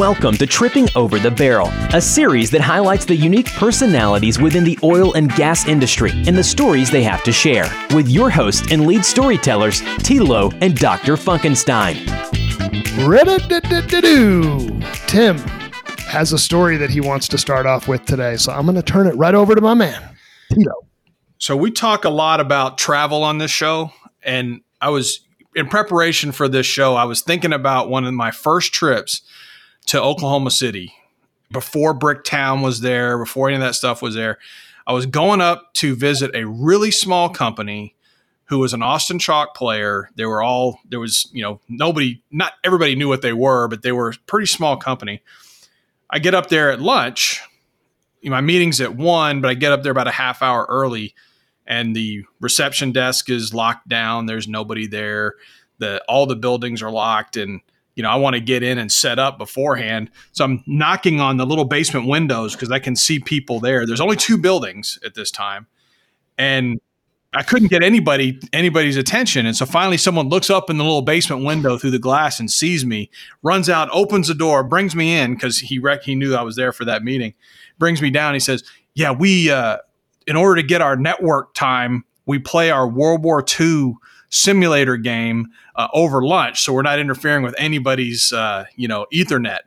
Welcome to Tripping Over the Barrel, a series that highlights the unique personalities within the oil and gas industry and the stories they have to share. With your host and lead storytellers, Tilo and Dr. Funkenstein. Tim has a story that he wants to start off with today, so I'm going to turn it right over to my man, Tito. So we talk a lot about travel on this show, and I was in preparation for this show, I was thinking about one of my first trips to Oklahoma City before Bricktown was there, before any of that stuff was there. I was going up to visit a really small company who was an Austin Chalk player. They were all there was, you know, nobody, not everybody knew what they were, but they were a pretty small company. I get up there at lunch. My meeting's at one, but I get up there about a half hour early, and the reception desk is locked down. There's nobody there. The all the buildings are locked, and you know, I want to get in and set up beforehand. So I'm knocking on the little basement windows because I can see people there. There's only two buildings at this time. And I couldn't get anybody anybody's attention. And so finally someone looks up in the little basement window through the glass and sees me, runs out, opens the door, brings me in because he rec- he knew I was there for that meeting. Brings me down. He says, "Yeah, we uh, in order to get our network time, we play our World War II simulator game uh, over lunch, so we're not interfering with anybody's uh, you know Ethernet.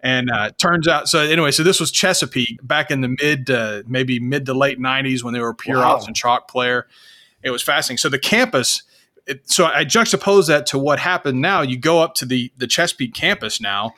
And uh, turns out, so anyway, so this was Chesapeake back in the mid, uh, maybe mid to late '90s when they were pure wow. Austin Chalk player. It was fascinating. So the campus. It, so I juxtapose that to what happened now. You go up to the the Chesapeake campus now,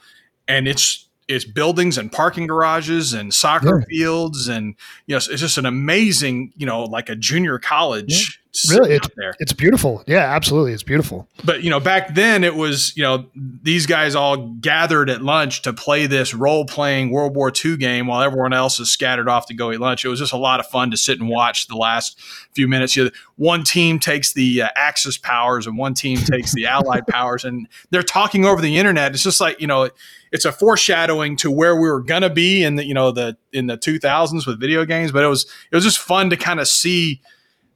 and it's it's buildings and parking garages and soccer yeah. fields and you know it's just an amazing you know like a junior college really? it's, it's beautiful. Yeah absolutely. It's beautiful. But you know back then it was you know these guys all gathered at lunch to play this role-playing world war ii game while everyone else is scattered off to go eat lunch. It was just a lot of fun to sit and watch the last few minutes. You know, one team takes the uh, axis powers and one team takes the allied powers and they're talking over the internet. It's just like you know it's a foreshadowing to where we were gonna be in the you know the in the 2000s with video games but it was it was just fun to kind of see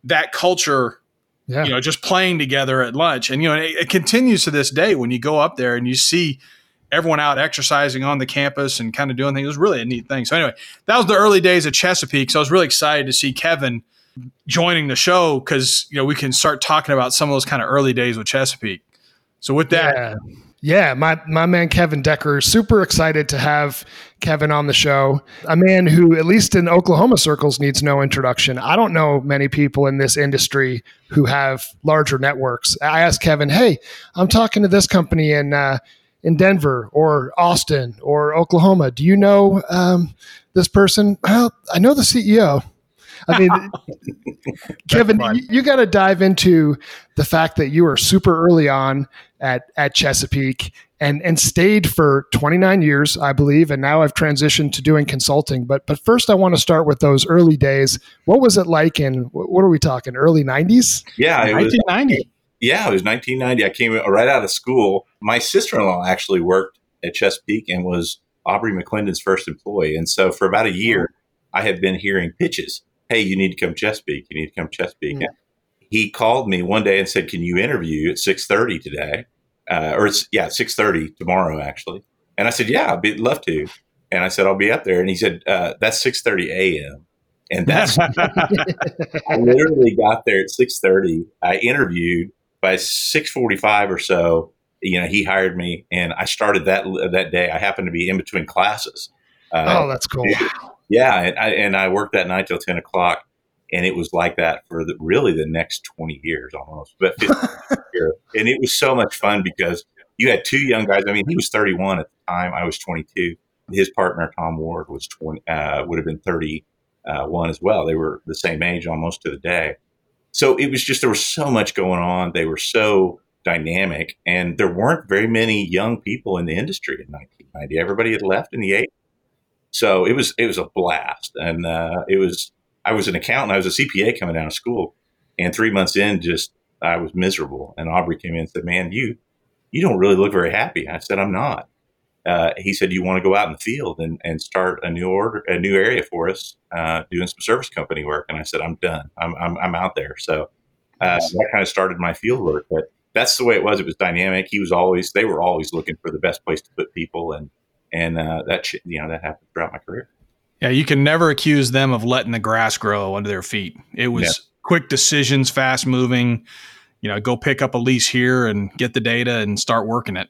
that culture yeah. you know just playing together at lunch. And you know it, it, continues to this day when you go up there and you see everyone out exercising on the campus and kind of doing things. It was really a neat thing. So anyway that was the early days of chesapeake. So i was really excited to see kevin joining the show because you know we can start talking about some of those kind of early days with chesapeake. So with that yeah. Yeah, my my man Kevin Decker, super excited to have Kevin on the show. A man who, at least in Oklahoma circles, needs no introduction. I don't know many people in this industry who have larger networks. I asked Kevin, "Hey, I'm talking to this company in uh, in Denver or Austin or Oklahoma. Do you know um, this person?" Well, I know the CEO. I mean, Kevin, you, you got to dive into the fact that you were super early on at at Chesapeake and and stayed for 29 years, I believe, and now I've transitioned to doing consulting. But but first, I want to start with those early days. What was it like in what are we talking? Early 90s? Yeah, it 1990. Was, yeah, it was 1990. I came right out of school. My sister-in-law actually worked at Chesapeake and was Aubrey McClendon's first employee, and so for about a year, I had been hearing pitches. Hey, you need to come Chesapeake. You need to come Chesapeake. Mm he called me one day and said, "Can you interview at six thirty today?" Uh, or it's yeah, six thirty tomorrow actually. And I said, "Yeah, I'd be, love to." And I said, "I'll be up there." And he said, uh, "That's six thirty a.m." And that's I literally got there at six thirty. I interviewed by six forty five or so. You know, he hired me, and I started that that day. I happened to be in between classes. Uh, oh, that's cool. Yeah, and I, and I worked that night till ten o'clock and it was like that for the, really the next 20 years almost but and it was so much fun because you had two young guys. I mean he was 31 at the time i was 22 his partner tom ward was 20 uh, would have been 31 as well. They were the same age almost to the day. So it was just there was so much going on. They were so dynamic and there weren't very many young people in the industry in 1990 everybody had left in the 80s so it was it was a blast and uh, it was I was an accountant. I was a CPA coming out of school, and three months in, just I was miserable. And Aubrey came in and said, "Man, you you don't really look very happy." I said, "I'm not." Uh, he said, "You want to go out in the field and, and start a new order, a new area for us, uh, doing some service company work." And I said, "I'm done. I'm I'm, I'm out there." So uh, that kind of started my field work. But that's the way it was. It was dynamic. He was always they were always looking for the best place to put people, and and uh, that you know that happened throughout my career. Yeah, you can never accuse them of letting the grass grow under their feet. It was yeah. quick decisions, fast moving. You know, go pick up a lease here and get the data and start working it.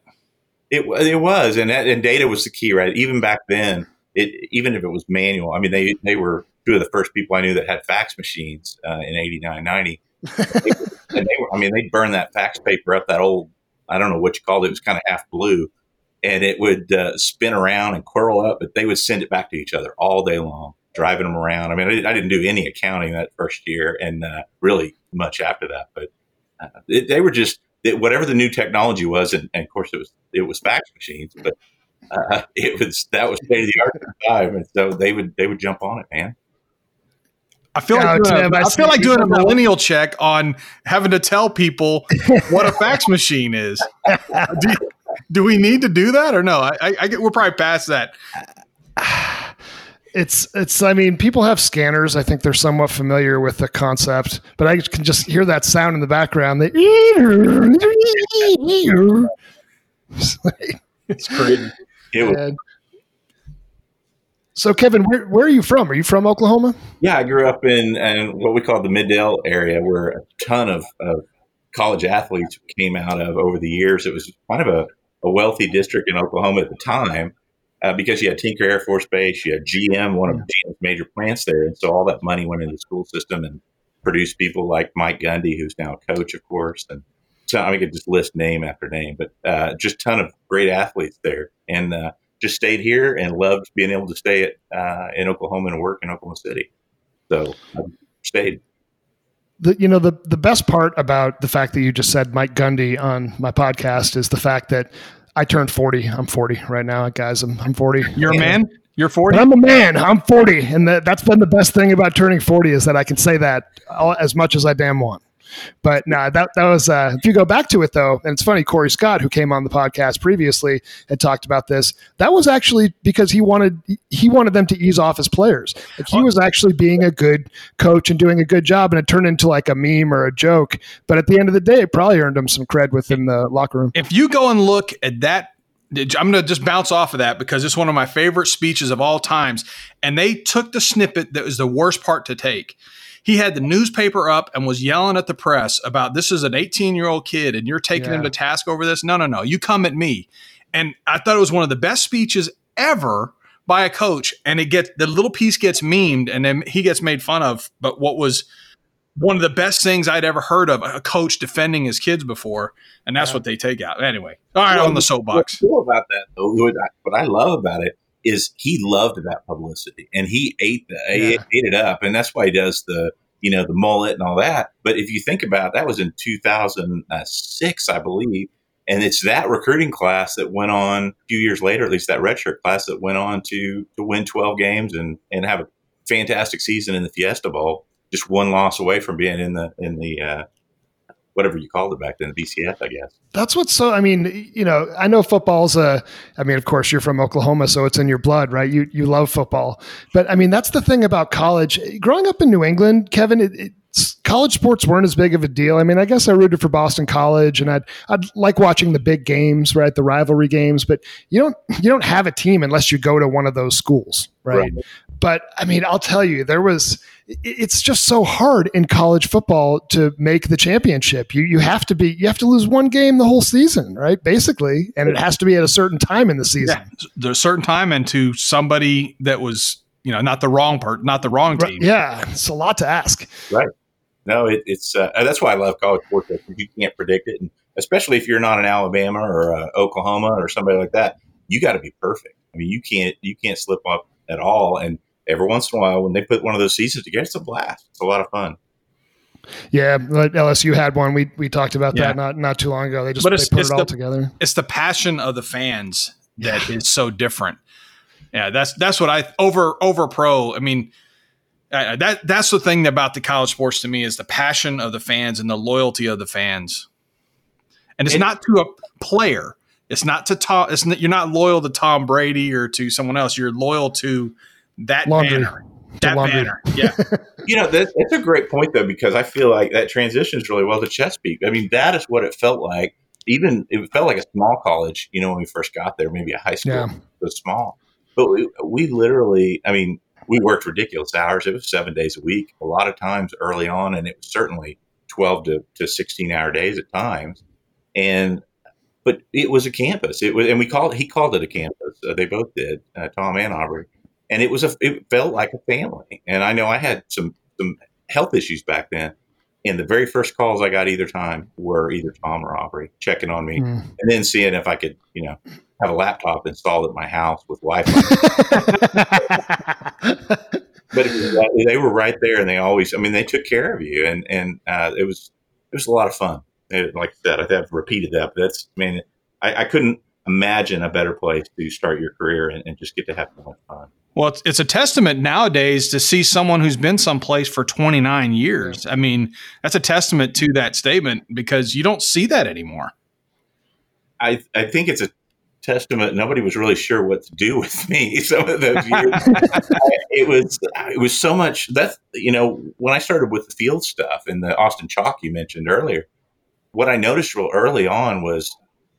It it was, and that, and data was the key, right? Even back then, it even if it was manual. I mean, they they were two of the first people I knew that had fax machines uh, in 89, 90. and they were, I mean, they'd burn that fax paper up that old, I don't know what you called it. It was kind of half blue and it would uh, spin around and curl up, but they would send it back to each other all day long, driving them around. I mean, I, I didn't do any accounting that first year and uh, really much after that, but uh, it, they were just it, whatever the new technology was, and, and, of course it was it was fax machines, but uh, it was that was state of the art at the time, and so they would they would jump on it, man. I feel like doing a, I feel like doing a millennial check on having to tell people what a fax machine is. do, you, do, we need to do that or no? I, I, I get, we're probably past that. It's it's. I mean, people have scanners. I think they're somewhat familiar with the concept, but I can just hear that sound in the background. The it's crazy. It so, Kevin, where, where, are you from? Are you from Oklahoma? Yeah, I grew up in, in what we call the Mid-Del area, where a ton of, of, college athletes came out of over the years. It was kind of a, a wealthy district in Oklahoma at the time uh, because you had Tinker Air Force Base, you had GM, one of GM's major plants there, and so all that money went into the school system and produced people like Mike Gundy, who's now a coach, of course, and so I could just list name after name, but uh, just ton of great athletes there, and uh, just stayed here and loved being able to stay at, uh, in Oklahoma and work in Oklahoma City. So I stayed. The, you know the the best part about the fact that you just said Mike Gundy on my podcast is the fact that I turned 40. I'm 40 right now, guys. I'm, I'm 40. You're a man? You're 40? I'm a man. I'm 40. And that, that's been the best thing about turning 40 is that I can say that all, as much as I damn want. But no, nah, that that was uh, if you go back to it though, and it's funny, Corey Scott, who came on the podcast previously, had talked about this. That was actually because he wanted he wanted them to ease off his players. Like he was actually being a good coach and doing a good job, and it turned into like a meme or a joke. But at the end of the day, it probably earned him some cred within the locker room. If you go and look at that I'm going to just bounce off of that because it's one of my favorite speeches of all times. And they took the snippet that was the worst part to take. He had the newspaper up and was yelling at the press about this is an 18 year old kid and you're taking yeah. him to task over this. No, no, no. You come at me. And I thought it was one of the best speeches ever by a coach. And it gets the little piece gets memed and then he gets made fun of. But what was one of the best things I'd ever heard of a coach defending his kids before, and that's yeah. what they take out. Anyway, all right, well, on the soapbox. What's cool about that, though, what I love about it is he loved that publicity and he ate the yeah. ate it up, and that's why he does the you know the mullet and all that. But if you think about it, that was in 2006, I believe, and it's that recruiting class that went on a few years later, at least that redshirt class that went on to to win 12 games and and have a fantastic season in the Fiesta Bowl. Just one loss away from being in the in the uh, whatever you called it back then, the BCS, I guess. That's what's so. I mean, you know, I know football's a. I mean, of course, you're from Oklahoma, so it's in your blood, right? You you love football, but I mean, that's the thing about college. Growing up in New England, Kevin, it, it, college sports weren't as big of a deal. I mean, I guess I rooted for Boston College, and I'd I'd like watching the big games, right, the rivalry games. But you don't you don't have a team unless you go to one of those schools, right? right. But I mean, I'll tell you, there was it's just so hard in college football to make the championship. You you have to be you have to lose one game the whole season, right? Basically, and it has to be at a certain time in the season. Yeah, there's a certain time and to somebody that was you know not the wrong part, not the wrong team. Right, yeah, it's a lot to ask. Right. No, it, it's uh, that's why I love college sports. Because you can't predict it, and especially if you're not in Alabama or uh, Oklahoma or somebody like that, you got to be perfect. I mean, you can't you can't slip up at all, and every once in a while when they put one of those seasons together, it's a blast. It's a lot of fun. Yeah, LSU had one. We we talked about yeah. that not not too long ago. They just they put it all together. It's the passion of the fans that yeah. is so different. Yeah, that's that's what I over over pro. I mean, uh, that that's the thing about the college sports to me is the passion of the fans and the loyalty of the fans. And it's not to a player. It's not to Tom. It's not, you're not loyal to Tom Brady or to someone else. You're loyal to that laundry. banner. That laundry. banner. Yeah. you know, that, that's a great point, though, because I feel like that transitions really well to Chesapeake. I mean, that is what it felt like. even it felt like a small college. You know, when we first got there, maybe a high school yeah. was small, but we, we literally, I mean, we worked ridiculous hours. It was seven days a week, a lot of times early on, and it was certainly twelve to, to sixteen hour days at times. And but it was a campus. It was, and we called he called it a campus. Uh, they both did, uh, Tom and Aubrey, and it was a it felt like a family. And I know I had some some health issues back then, and the very first calls I got either time were either Tom or Aubrey checking on me, mm. and then seeing if I could, you know, have a laptop installed at my house with Wi-Fi. but was, they were right there, and they always, I mean, they took care of you, and and uh, it was it was a lot of fun. It, like I said, I've repeated that, but that's, I mean, I, I couldn't imagine a better place to start your career and, and just get to have so much fun. Well, it's, it's, a testament nowadays to see someone who's been someplace for 29 years. I mean, that's a testament to that statement because you don't see that anymore. I, I think it's a testament. Nobody was really sure what to do with me some of those years. it was it was so much that you know when I started with the field stuff and the Austin chalk you mentioned earlier. What I noticed real early on was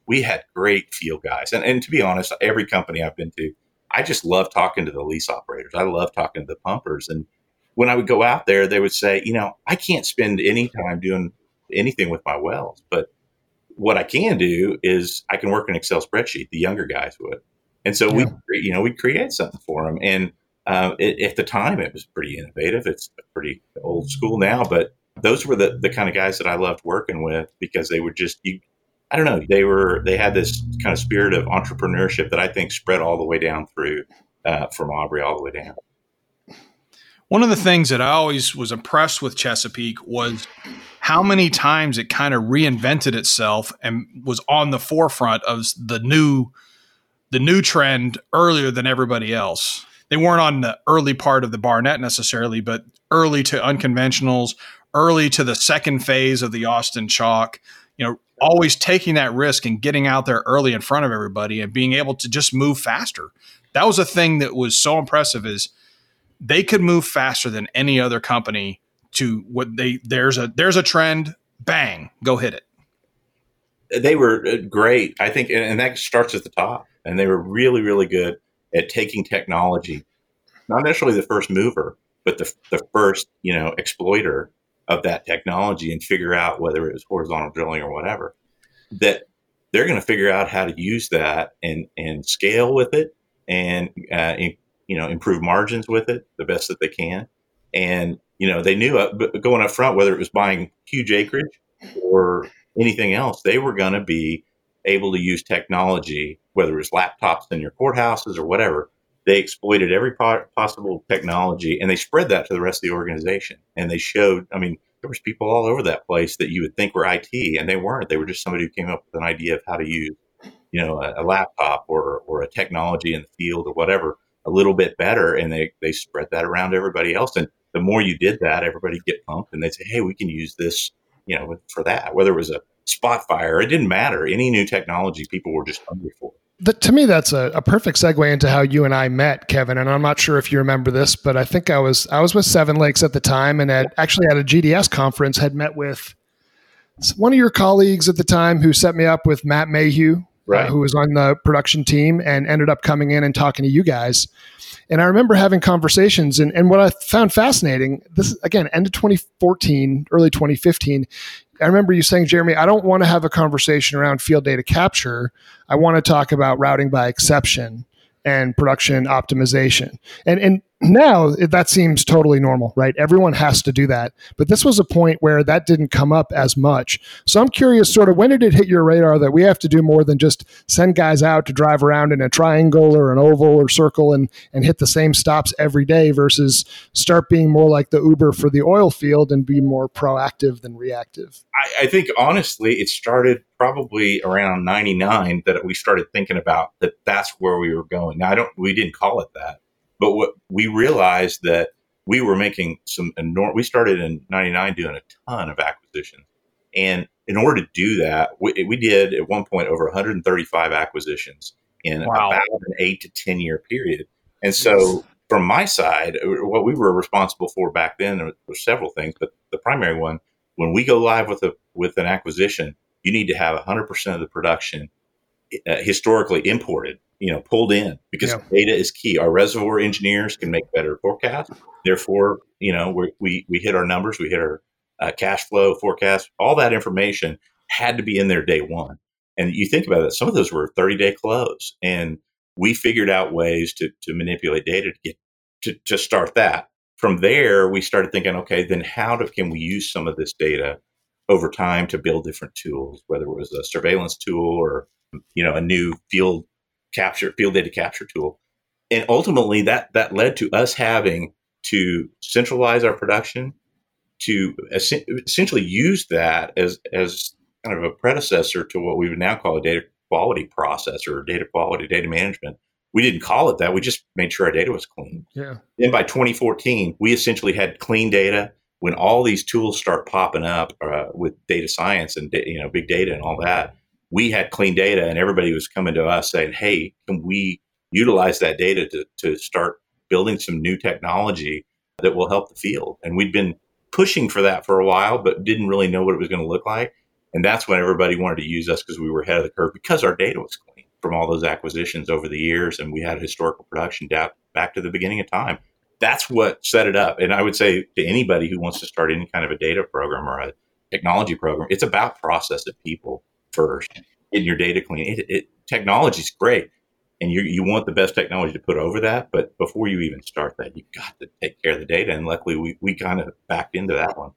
we had great field guys, and and to be honest, every company I've been to, I just love talking to the lease operators. I love talking to the pumpers, and when I would go out there, they would say, you know, I can't spend any time doing anything with my wells, but what I can do is I can work an Excel spreadsheet. The younger guys would, and so yeah. we, you know, we create something for them. And uh, it, at the time, it was pretty innovative. It's pretty old school now, but those were the the kind of guys that I loved working with because they were just you. I don't know. They were they had this kind of spirit of entrepreneurship that I think spread all the way down through uh, from Aubrey all the way down. One of the things that I always was impressed with Chesapeake was how many times it kind of reinvented itself and was on the forefront of the new the new trend earlier than everybody else. They weren't on the early part of the Barnett necessarily, but early to unconventionals, early to the second phase of the Austin Chalk. You know, always taking that risk and getting out there early in front of everybody and being able to just move faster. That was a thing that was so impressive. Is they could move faster than any other company to what they there's a there's a trend bang go hit it they were uh, great i think and that starts at the top and they were really really good at taking technology not necessarily the first mover but the, the first you know exploiter of that technology and figure out whether it was horizontal drilling or whatever that they're going to figure out how to use that and and scale with it and uh, you know improve margins with it the best that they can. And you know they knew uh, going up front whether it was buying huge acreage or anything else they were going to be able to use technology whether it was laptops in your courthouses or whatever they exploited every possible technology and they spread that to the rest of the organization and they showed i mean there was people all over that place that you would think were it and they weren't they were just somebody who came up with an idea of how to use you know a, a laptop or, or a technology in the field or whatever a little bit better and they, they spread that around everybody else. And the more you did that, everybody get pumped and they'd say, Hey, we can use this, you know, for that, whether it was a spot fire, it didn't matter. Any new technology people were just hungry for. The, to me, that's a, a, perfect segue into how you and I met, Kevin. And I'm not sure if you remember this, but I think I was I was with Seven Lakes at the time, and at actually at a GDS conference had met with one of your colleagues at the time who set me up with Matt Mayhew, right. uh, who was on the production team and ended up coming in and talking to you guys. And I remember having conversations, and, and what I found fascinating, this again, end of 2014, early 2015, I remember you saying, Jeremy, I don't want to have a conversation around field data capture. I want to talk about routing by exception and production optimization. And and now that seems totally normal, right? Everyone has to do that. But this was a point where that didn't come up as much. So I'm curious, sort of, when did it hit your radar that we have to do more than just send guys out to drive around in a triangle or an oval or circle and, and hit the same stops every day versus start being more like the Uber for the oil field and be more proactive than reactive? I, I think honestly, it started probably around 99 that we started thinking about that that's where we were going. Now, I don't, we didn't call it that but what we realized that we were making some enormous, we started in 99 doing a ton of acquisitions. And in order to do that, we, we did at one point over 135 acquisitions in wow. about an eight to 10 year period. And so from my side, uh, what we were responsible for back then were several things, but the primary one, when we go live with a, with an acquisition, you need to have 100% of the production uh, historically imported, you know, pulled in because yeah. data is key. Our reservoir engineers can make better forecasts. Therefore, you know, we we hit our numbers, we hit our uh, cash flow forecast. All that information had to be in there day one. And you think about it, some of those were 30 day close, and we figured out ways to to manipulate data to get to, to start that. From there, we started thinking, okay, then how do, can we use some of this data over time to build different tools, whether it was a surveillance tool or you know a new field capture field data capture tool. And ultimately that that led to us having to centralize our production to essentially use that as as kind of a predecessor to what we would now call a data quality process or data quality data management. We didn't call it that. We just made sure our data was clean. Yeah. Then by 2014 we essentially had clean data. When all these tools start popping up uh, with data science and you know big data and all that we had clean data and everybody was coming to us saying, hey, can we utilize that data to, to start building some new technology that will help the field? And we'd been pushing for that for a while, but didn't really know what it was going to look like. And that's when everybody wanted to use us because we were ahead of the curve because our data was clean from all those acquisitions over the years. And we had historical production data back to the beginning of time. That's what set it up. And I would say to anybody who wants to start any kind of a data program or a technology program, it's about process of people first, getting your data clean. It, it, technology is great, and you you want the best technology to put over that. But before you even start that, you've got to take care of the data. And luckily, we we kind of backed into that one.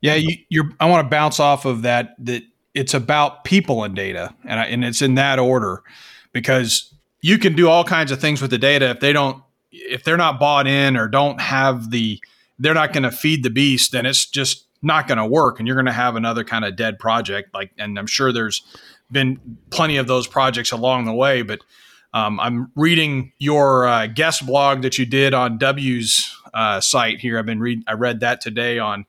Yeah, you, you're. I want to bounce off of that. That it's about people and data, and I, and it's in that order, because you can do all kinds of things with the data if they don't if they're not bought in or don't have the they're not going to feed the beast then it's just not going to work and you're going to have another kind of dead project like and i'm sure there's been plenty of those projects along the way but um, i'm reading your uh, guest blog that you did on w's uh, site here. I've been reading i read that today on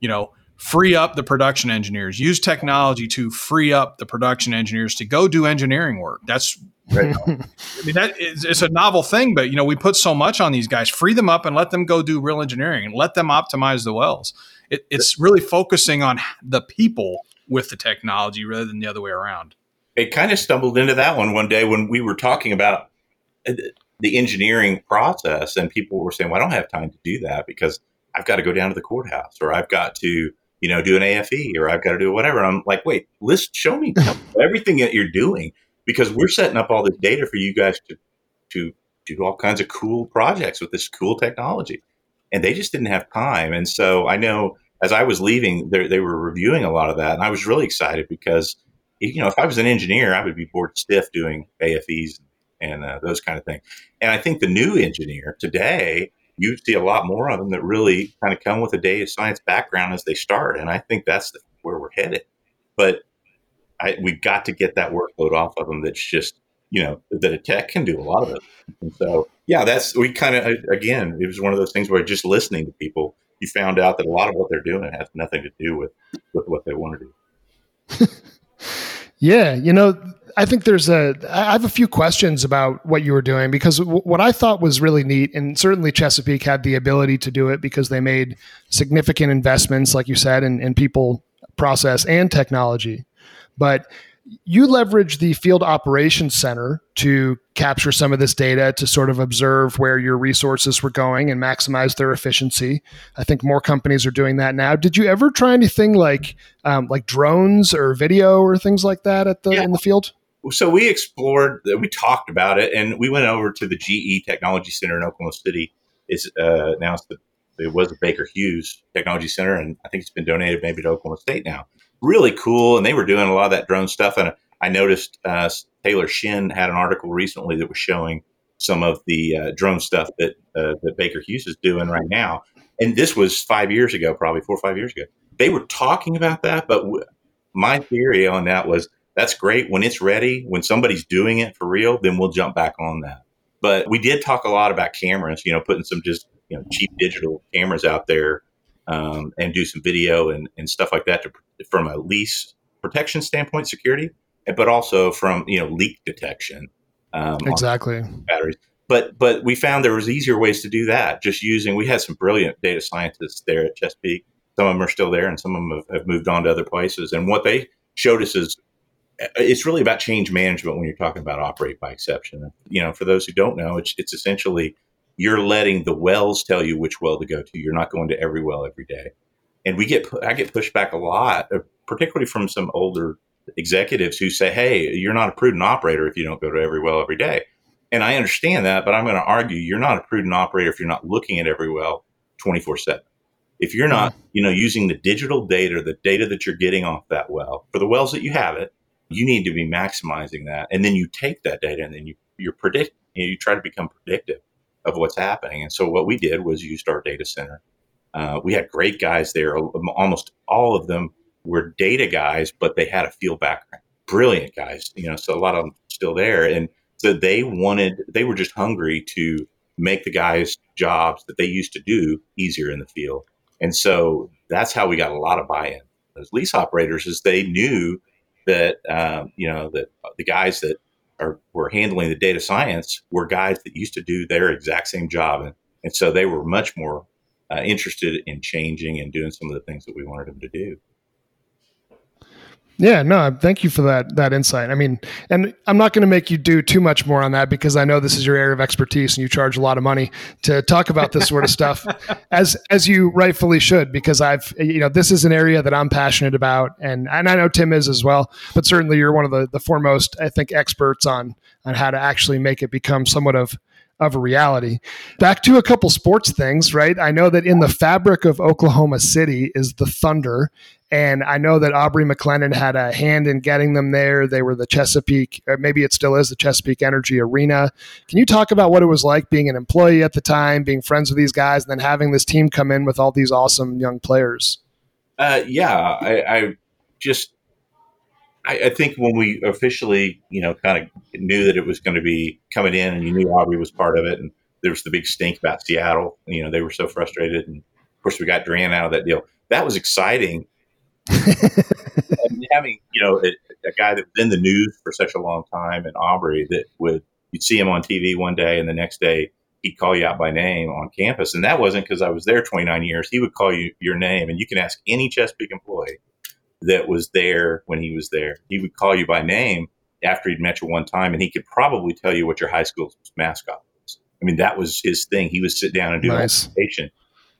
you know free up the production engineers use technology to free up the production engineers to go do engineering work that's Right. I mean, that is it's a novel thing, but you know, we put so much on these guys. Free them up and let them go do real engineering and let them optimize the wells it, it's really focusing on the people with the technology rather than the other way around. It kind of stumbled into that one one day when we were talking about uh, the engineering process, and people were saying, "Well, I don't have time to do that because I've got to go down to the courthouse, or I've got to, you know, do an AFE, or I've got to do whatever." And I'm like, "Wait, list, show me everything that you're doing because we're setting up all this data for you guys to to do all kinds of cool projects with this cool technology." and they just didn't have time. And so I know as I was leaving, they were reviewing a lot of that, and I was really excited because you know if I was an engineer, I would be bored stiff doing AFEs and uh, those kind of things. And I think the new engineer today, you see a lot more of them that really kind of come with a data science background as they start, and I think that's where we're headed. But I, we got to get that workload off of them. That's just you know that a tech can do a lot of it. And so yeah, that's we kind of again, it was one of those things where just listening to people, you found out that a lot of what they're doing has nothing to do with with what they want to do. yeah, you know, I think there's a. I have a few questions about what you were doing because w- what I thought was really neat, and certainly Chesapeake had the ability to do it because they made significant investments, like you said, in, in people, process, and technology. But you leverage the field operations center to capture some of this data to sort of observe where your resources were going and maximize their efficiency. I think more companies are doing that now. Did you ever try anything like um, like drones or video or things like that at the yeah. in the field? So we explored, we talked about it, and we went over to the GE Technology Center in Oklahoma City. It's uh, now it's the, it was the Baker Hughes Technology Center, and I think it's been donated maybe to Oklahoma State now really cool. And they were doing a lot of that drone stuff. And I noticed uh, Taylor Shin had an article recently that was showing some of the uh, drone stuff that uh, that Baker Hughes is doing right now. And this was five years ago, probably four or five years ago. They were talking about that, but w- my theory on that was that's great when it's ready. When somebody's doing it for real, then we'll jump back on that. But we did talk a lot about cameras. You know, putting some just you know cheap digital cameras out there um, and do some video and, and stuff like that to, from a lease protection standpoint, security, but also from you know leak detection. Um, exactly. Batteries. But but we found there was easier ways to do that. Just using we had some brilliant data scientists there at Chesapeake. Some of them are still there, and some of them have, have moved on to other places. And what they showed us is it's really about change management when you're talking about operate by exception. You know, for those who don't know, it's, it's essentially you're letting the wells tell you which well to go to. You're not going to every well every day. And we get, I get pushed back a lot, uh, particularly from some older executives who say, Hey, you're not a prudent operator if you don't go to every well every day. And I understand that, but I'm going to argue you're not a prudent operator if you're not looking at every well 24 seven. If you're not, you know, using the digital data, the data that you're getting off that well for the wells that you have it, you need to be maximizing that. And then you take that data and then you, you're predict, you, know, you try to become predictive of what's happening. And so what we did was used our data center. Uh, we had great guys there. Almost all of them were data guys, but they had a field background. Brilliant guys, you know, so a lot of them still there. And so they wanted, they were just hungry to make the guys' jobs that they used to do easier in the field. And so that's how we got a lot of buy-in as lease operators is they knew that um, you know that the guys that are were handling the data science were guys that used to do their exact same job, and, and so they were much more uh, interested in changing and doing some of the things that we wanted them to do. Yeah, no, thank you for that that insight. I mean, and I'm not going to make you do too much more on that because I know this is your area of expertise and you charge a lot of money to talk about this sort of stuff as as you rightfully should because I've you know, this is an area that I'm passionate about and and I know Tim is as well, but certainly you're one of the the foremost I think experts on on how to actually make it become somewhat of of a reality. Back to a couple sports things, right? I know that in the fabric of Oklahoma City is the Thunder. And I know that Aubrey McClendon had a hand in getting them there. They were the Chesapeake, maybe it still is the Chesapeake Energy Arena. Can you talk about what it was like being an employee at the time, being friends with these guys, and then having this team come in with all these awesome young players? Uh, yeah, I, I just I, I, think when we officially, you know, kind of knew that it was going to be coming in, and you knew Aubrey was part of it, and there was the big stink about Seattle. You know, they were so frustrated, and of course, we got Durant out of that deal. That was exciting. having you know a, a, guy that was in the news for such a long time, and Aubrey that would you'd see him on TV one day, and the next day he'd call you out by name on campus, and that wasn't because I was there 29 years. He would call you your name, and you can ask any Chesapeake employee that was there when he was there. He would call you by name after he'd met you one time, and he could probably tell you what your high school mascot was. I mean, that was his thing. He would sit down and do nice. an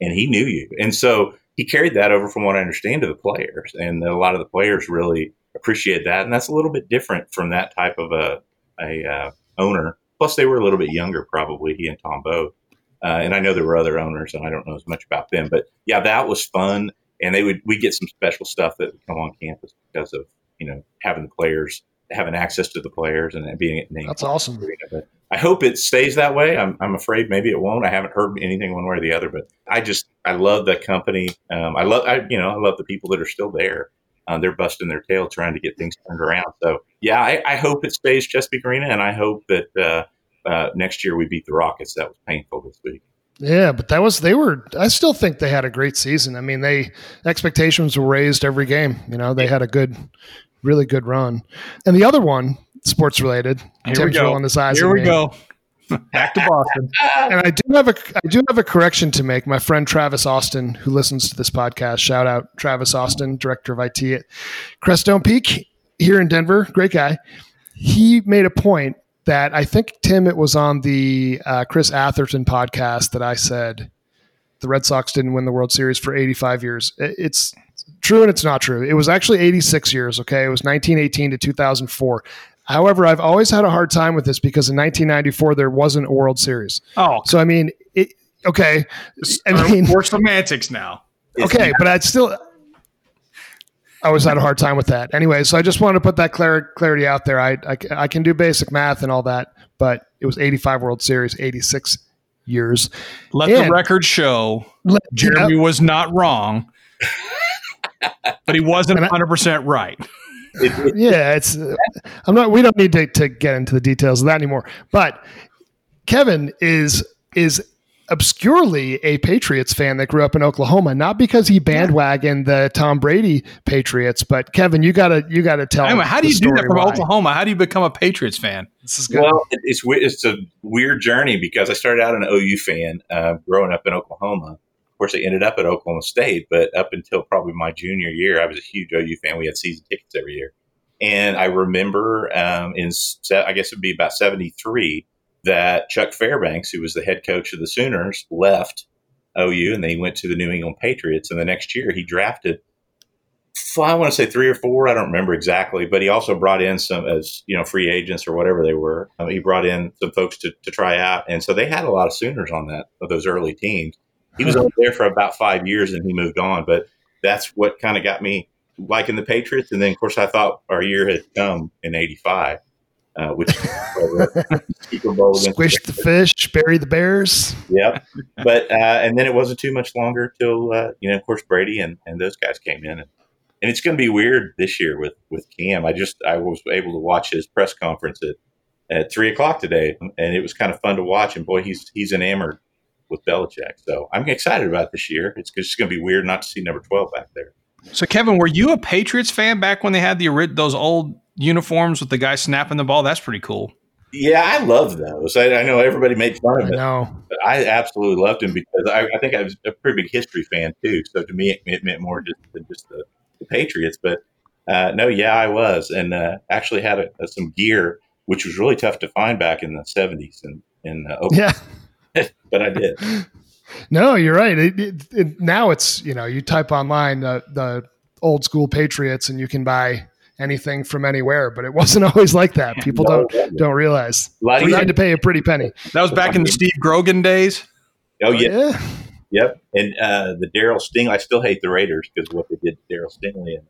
and he knew you. And so he carried that over, from what I understand, to the players, and a lot of the players really appreciate that. And that's a little bit different from that type of a, a uh, owner. Plus, they were a little bit younger, probably he and Tom both. Uh, and I know there were other owners, and I don't know as much about them. But yeah, that was fun and they would we get some special stuff that would come on campus because of you know having the players having access to the players and being named. That's awesome. But I hope it stays that way. I'm, I'm afraid maybe it won't. I haven't heard anything one way or the other, but I just I love that company. Um, I love I you know I love the people that are still there. Uh, they're busting their tail trying to get things turned around. So yeah, I, I hope it stays Chesapeake Arena, and I hope that uh, uh, next year we beat the Rockets. That was painful this week. Yeah, but that was they were. I still think they had a great season. I mean, they expectations were raised every game. You know, they had a good, really good run. And the other one, sports related. Here Tim's we go. rolling his eyes. Here we me. go. Back to Boston. and I do have a I do have a correction to make. My friend Travis Austin, who listens to this podcast, shout out Travis Austin, director of IT at Crestone Peak here in Denver. Great guy. He made a point that I think Tim, it was on the uh, Chris Atherton podcast that I said the Red Sox didn't win the World Series for 85 years. It's true and it's not true. It was actually 86 years. Okay, it was 1918 to 2004. However, I've always had a hard time with this because in 1994 there wasn't a World Series. Oh, so I mean, it, okay. I mean, more semantics now. Okay, but I'd still I always had a hard time with that. Anyway, so I just wanted to put that clar- clarity out there. I, I, I can do basic math and all that, but it was 85 World Series, 86 years. Let and the record show let, Jeremy you was not wrong, but he wasn't 100% right. yeah, it's. Uh, I'm not. We don't need to, to get into the details of that anymore. But Kevin is is obscurely a Patriots fan that grew up in Oklahoma, not because he bandwagoned the Tom Brady Patriots, but Kevin, you gotta you gotta tell. Anyway, how do you do that from why. Oklahoma? How do you become a Patriots fan? This is good. Well, it's it's a weird journey because I started out an OU fan uh, growing up in Oklahoma, Of course, I ended up at Oklahoma State, but up until probably my junior year, I was a huge OU fan. We had season tickets every year. And I remember um, in, I guess it would be about 73, that Chuck Fairbanks, who was the head coach of the Sooners, left OU and then he went to the New England Patriots. And the next year he drafted, I want to say three or four. I don't remember exactly, but he also brought in some as, you know, free agents or whatever they were. Um, he brought in some folks to, to try out. And so they had a lot of Sooners on that, of those early teams. He was over there for about five years and he moved on. But that's what kind of got me liking the Patriots. And then, of course, I thought our year had come in 85. Uh, which Super Bowl squish the fish, bury the Bears. Yep. But uh, and then it wasn't too much longer till uh, you know, of course, Brady and, and those guys came in, and, and it's going to be weird this year with with Cam. I just I was able to watch his press conference at at three o'clock today, and it was kind of fun to watch. And boy, he's he's enamored with Belichick. So I'm excited about this year. It's just going to be weird not to see number twelve back there. So Kevin, were you a Patriots fan back when they had the those old uniforms with the guy snapping the ball. That's pretty cool. Yeah, I love those. I, I know everybody made fun of it. No, but I absolutely loved him because I, I, think I was a pretty big history fan too. So to me, it, it meant more just than just the, the Patriots. But uh, no, yeah, I was, and uh, actually had a, a, some gear which was really tough to find back in the seventies and in uh, yeah, but I did. No, you're right. It, it, it, now it's you know you type online the the old school Patriots and you can buy anything from anywhere, but it wasn't always like that. People no, don't don't realize. we had to pay a pretty penny. That was back in the Steve Grogan days. Oh yeah. Oh, yeah. Yep. And uh, the Darryl Sting, I still hate the Raiders because what they did to Darryl Stingley. And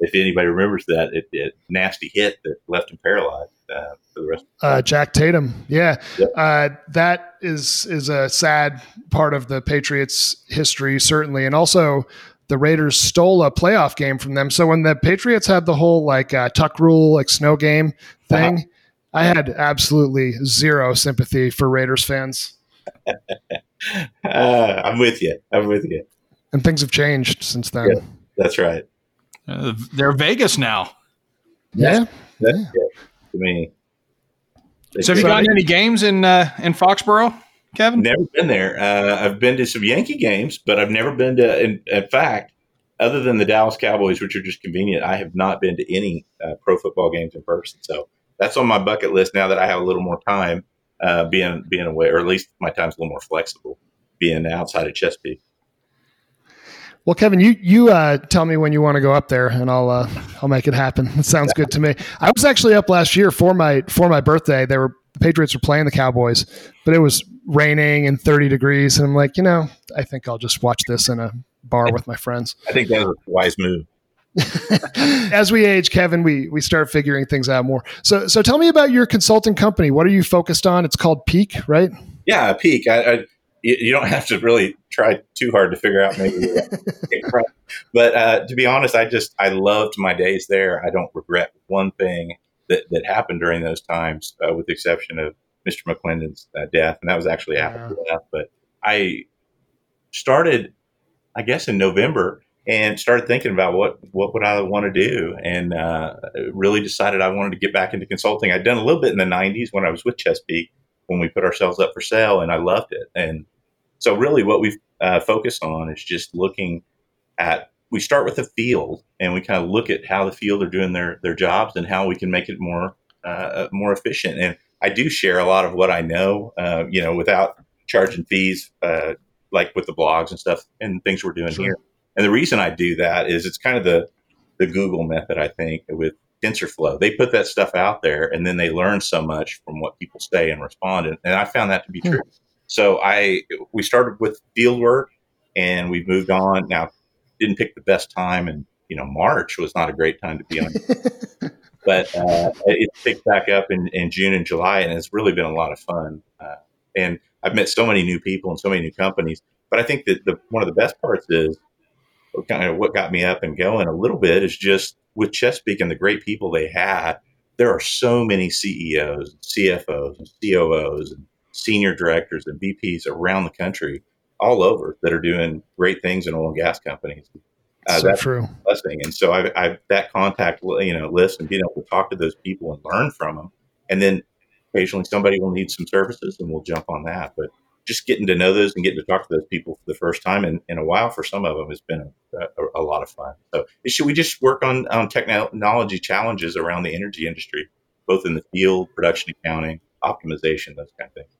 if anybody remembers that, it, it nasty hit that left him paralyzed uh, for the rest. Uh, Jack Tatum, yeah, yep. Uh, that is is a sad part of the Patriots' history, certainly, and also the Raiders stole a playoff game from them. So when the Patriots had the whole like uh, tuck rule, like snow game thing, uh-huh. I had absolutely zero sympathy for Raiders fans. uh, I'm with you. I'm with you. And things have changed since then. Yeah, that's right. Uh, they're Vegas now. Yeah. That's yeah. To me. So have you gotten any games in uh, in Foxborough? Kevin? Never been there. Uh, I've been to some Yankee games, but I've never been to. In, in, fact, other than the Dallas Cowboys, which are just convenient, I have not been to any uh, pro football games in person. So that's on my bucket list now that I have a little more time uh, being being away, or at least my time's a little more flexible being outside of Chesapeake. Well, Kevin, you you uh, tell me when you want to go up there, and I'll uh, I'll make it happen. It sounds good to me. I was actually up last year for my for my birthday. They were the Patriots were playing the Cowboys, but it was raining and 30 degrees. And I'm like, you know, I think I'll just watch this in a bar with my friends. I think that was a wise move. As we age, Kevin, we we start figuring things out more. So so tell me about your consulting company. What are you focused on? It's called Peak, right? Yeah, Peak. I, I, you don't have to really try too hard to figure out maybe. but uh, to be honest, I just I loved my days there. I don't regret one thing that, that happened during those times, uh, with the exception of Mr. McClendon's uh, death, and that was actually after yeah. death. But I started, I guess, in November and started thinking about what what would I want to do, and uh, really decided I wanted to get back into consulting. I'd done a little bit in the '90s when I was with Chesapeake when we put ourselves up for sale, and I loved it. And so, really, what we've uh, focused on is just looking at we start with the field and we kind of look at how the field are doing their their jobs and how we can make it more uh, more efficient. And I do share a lot of what I know, uh, you know, without charging fees, uh, like with the blogs and stuff and things we're doing sure. here. And the reason I do that is it's kind of the the Google method, I think, with TensorFlow. They put that stuff out there and then they learn so much from what people say and respond. And, and I found that to be hmm. true. So I we started with field work and we've moved on. Now didn't pick the best time, and you know March was not a great time to be on. but uh, it picked back up in, in June and July, and it's really been a lot of fun. Uh, and I've met so many new people and so many new companies. But I think that the one of the best parts is kind of what got me up and going a little bit is just with Chesapeake and the great people they had. There are so many CEOs, CFOs, and COOs, and senior directors and VPs around the country all over that are doing great things in oil and gas companies. Uh, so that's true. Blessing. And so I, I that contact you know list and being able to talk to those people and learn from them, and then occasionally somebody will need some services and we'll jump on that. But just getting to know those and getting to talk to those people for the first time in, in a while for some of them has been a, a, a lot of fun. So should we just work on, on technology challenges around the energy industry, both in the field, production accounting, optimization, those kind of things.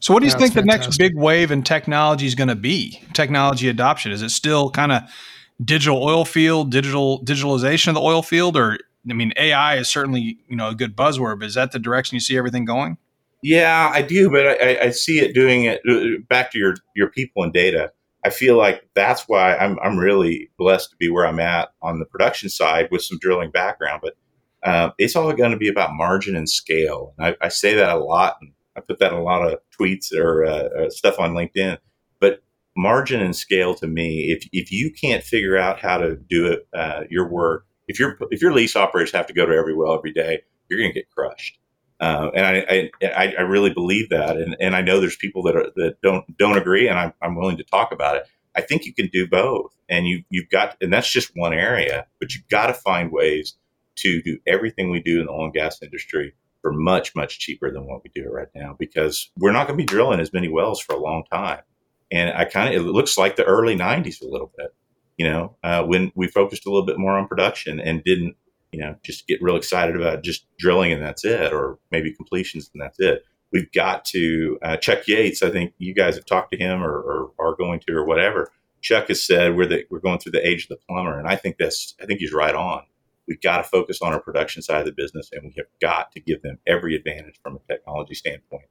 So, what do you That's think fantastic. the next big wave in technology is going to be? Technology adoption is it still kind of digital oil field, digital digitalization of the oil field, or I mean, AI is certainly you know a good buzzword, but is that the direction you see everything going? Yeah, I do, but I, I see it doing it uh, back to your your people and data. I feel like that's why I'm I'm really blessed to be where I'm at on the production side with some drilling background. But uh, it's all going to be about margin and scale. And I, I, say that a lot, and I put that in a lot of tweets or uh, uh, stuff on LinkedIn. But margin and scale to me, if if you can't figure out how to do it, uh, your work, if your if your lease operators have to go to every well every day, you're going to get crushed. Uh, and I, I, I really believe that, and, and I know there's people that are, that don't don't agree, and I'm, I'm willing to talk about it. I think you can do both, and you you've got, and that's just one area, but you've got to find ways to do everything we do in the oil and gas industry for much much cheaper than what we do it right now, because we're not going to be drilling as many wells for a long time, and I kind of it looks like the early '90s a little bit, you know, uh, when we focused a little bit more on production and didn't you know, just get real excited about just drilling and that's it, or maybe completions and that's it. We've got to uh, Chuck Yates. I think you guys have talked to him or, or are going to or whatever. Chuck has said we're the, we're going through the age of the plumber, and I think that's I think he's right on. We've got to focus on our production side of the business, and we have got to give them every advantage from a technology standpoint.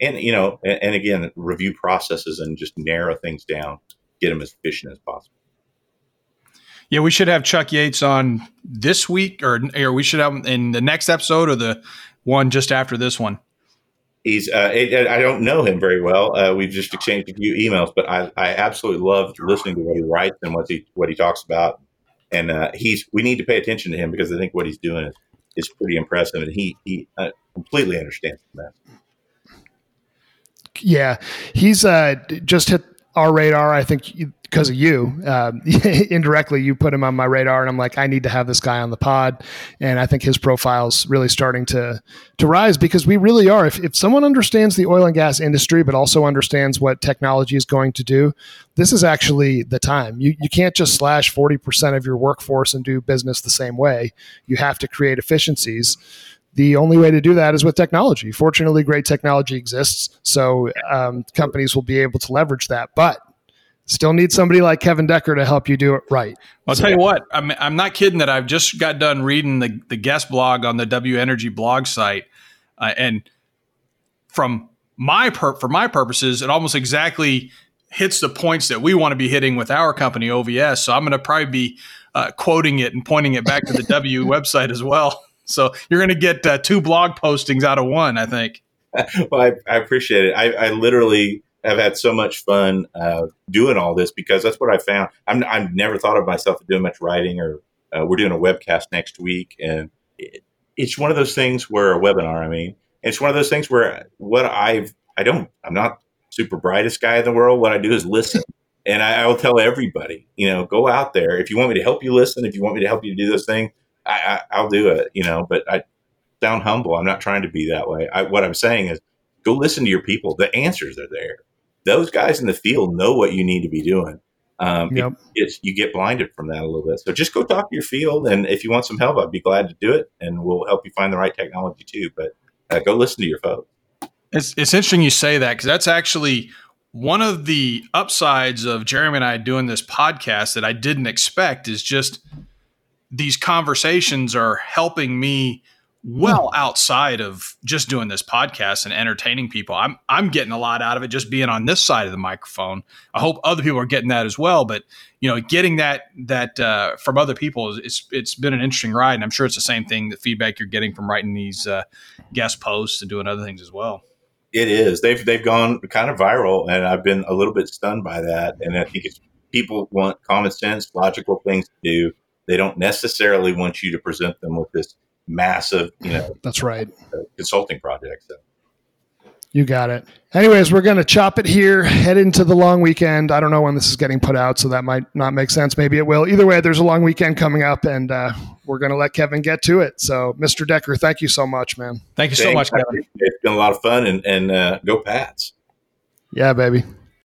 And you know, and, and again, review processes and just narrow things down, get them as efficient as possible. Yeah, we should have Chuck Yates on this week, or or we should have in the next episode or the one just after this one. He's uh, I don't know him very well. Uh, we've just exchanged a few emails, but I, I absolutely love listening to what he writes and what he what he talks about. And uh, he's we need to pay attention to him because I think what he's doing is, is pretty impressive, and he he uh, completely understands that. Yeah, he's uh, just hit our radar. I think because of you, um, indirectly, you put him on my radar, and I'm like, I need to have this guy on the pod. And I think his profile's really starting to to rise because we really are. If if someone understands the oil and gas industry, but also understands what technology is going to do, this is actually the time. You you can't just slash forty percent of your workforce and do business the same way. You have to create efficiencies the only way to do that is with technology. Fortunately, great technology exists, so um, companies will be able to leverage that. But still need somebody like Kevin Decker to help you do it right. I'll so, tell you what, I'm, I'm not kidding that I've just got done reading the, the guest blog on the W Energy blog site, uh, and from my per- for my purposes, it almost exactly hits the points that we want to be hitting with our company OVS. So I'm going to probably be uh, quoting it and pointing it back to the W website as well. So you're going to get uh, two blog postings out of one, I think. well, I, I appreciate it. I, I, literally have had so much fun uh, doing all this because that's what I found. I'm, I've never thought of myself doing much writing, or uh, we're doing a webcast next week, and it, it's one of those things where a webinar. I mean, it's one of those things where what I've I don't I'm not super brightest guy in the world. What I do is listen. And I, I will tell everybody, you know, go out there. If you want me to help you listen, if you want me to help you do those things, I, I, will do it, you know, but I sound humble. I'm not trying to be that way. I, what I'm saying is go listen to your people. The answers are there. Those guys in the field know what you need to be doing. Um, yep. it, you get blinded from that a little bit. So just go talk to your field. And if you want some help, I'd be glad to do it. And we'll help you find the right technology too. But uh, go listen to your folks. It's, it's interesting you say that because that's actually one of the upsides of Jeremy and I doing this podcast that I didn't expect is just – these conversations are helping me well outside of just doing this podcast and entertaining people. I'm I'm getting a lot out of it just being on this side of the microphone. I hope other people are getting that as well. But you know, getting that that uh, from other people is it's it's been an interesting ride, and I'm sure it's the same thing. The feedback you're getting from writing these uh, guest posts and doing other things as well. It is. They've they've gone kind of viral, and I've been a little bit stunned by that. And I think it's people want common sense, logical things to do they don't necessarily want you to present them with this massive, you know, that's right, uh, consulting project. So. You got it. Anyways, we're going to chop it here, head into the long weekend. I don't know when this is getting put out, so that might not make sense. Maybe it will. Either way, there's a long weekend coming up, and uh, we're going to let Kevin get to it. So, Mr. Decker, thank you so much, man. Thank you so much, Kevin. It's been a lot of fun, and, and uh, go Pats. Yeah, baby.